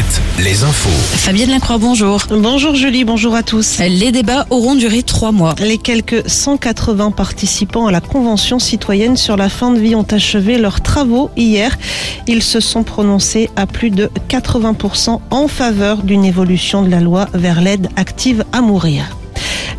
Alouette, les infos. Fabienne Lacroix, bonjour. Bonjour Julie, bonjour à tous. Les débats auront duré trois mois. Les quelques 180 participants à la Convention citoyenne sur la fin de vie ont achevé leurs travaux hier. Ils se sont prononcés à plus de 80% en faveur d'une évolution de la loi vers l'aide active à mourir.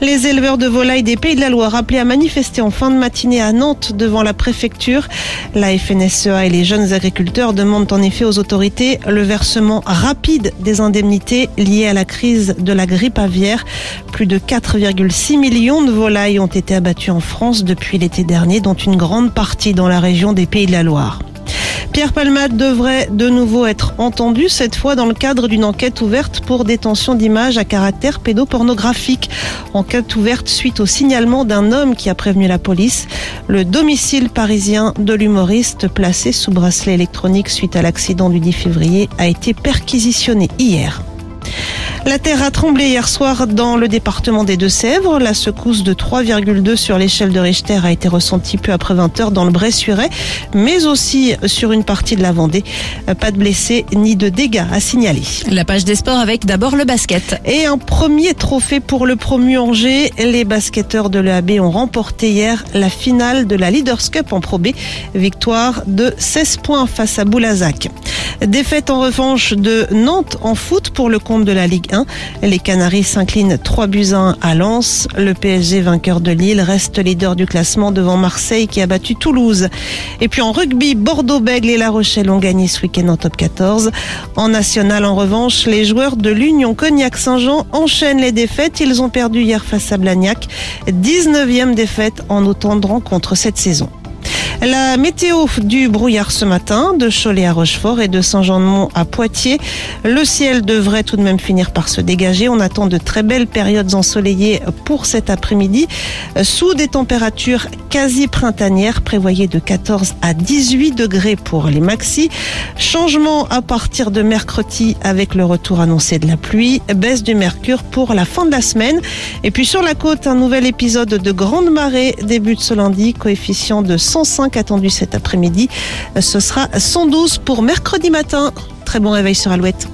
Les éleveurs de volailles des Pays de la Loire appelés à manifester en fin de matinée à Nantes devant la préfecture. La FNSEA et les jeunes agriculteurs demandent en effet aux autorités le versement rapide des indemnités liées à la crise de la grippe aviaire. Plus de 4,6 millions de volailles ont été abattues en France depuis l'été dernier, dont une grande partie dans la région des Pays de la Loire. Pierre Palmade devrait de nouveau être entendu, cette fois dans le cadre d'une enquête ouverte pour détention d'images à caractère pédopornographique. Enquête ouverte suite au signalement d'un homme qui a prévenu la police. Le domicile parisien de l'humoriste placé sous bracelet électronique suite à l'accident du 10 février a été perquisitionné hier. La terre a tremblé hier soir dans le département des Deux-Sèvres. La secousse de 3,2 sur l'échelle de Richter a été ressentie peu après 20 heures dans le Bressuret, mais aussi sur une partie de la Vendée. Pas de blessés ni de dégâts à signaler. La page des sports avec d'abord le basket. Et un premier trophée pour le promu Angers. Les basketteurs de l'EAB ont remporté hier la finale de la Leaders Cup en Pro B. Victoire de 16 points face à Boulazac. Défaite en revanche de Nantes en foot pour le compte de la Ligue 1. Les Canaries s'inclinent 3 buts 1 à Lens. Le PSG vainqueur de Lille reste leader du classement devant Marseille qui a battu Toulouse. Et puis en rugby, Bordeaux-Bègles et La Rochelle ont gagné ce week-end en top 14. En national en revanche, les joueurs de l'Union Cognac-Saint-Jean enchaînent les défaites. Ils ont perdu hier face à Blagnac. 19e défaite en autant de rencontres cette saison. La météo du brouillard ce matin, de Cholet à Rochefort et de Saint-Jean-de-Mont à Poitiers. Le ciel devrait tout de même finir par se dégager. On attend de très belles périodes ensoleillées pour cet après-midi, sous des températures quasi printanières, prévoyées de 14 à 18 degrés pour les maxis. Changement à partir de mercredi avec le retour annoncé de la pluie, baisse du mercure pour la fin de la semaine. Et puis sur la côte, un nouvel épisode de grande marée début de ce lundi, coefficient de 105 attendu cet après-midi. Ce sera 112 pour mercredi matin. Très bon réveil sur Alouette.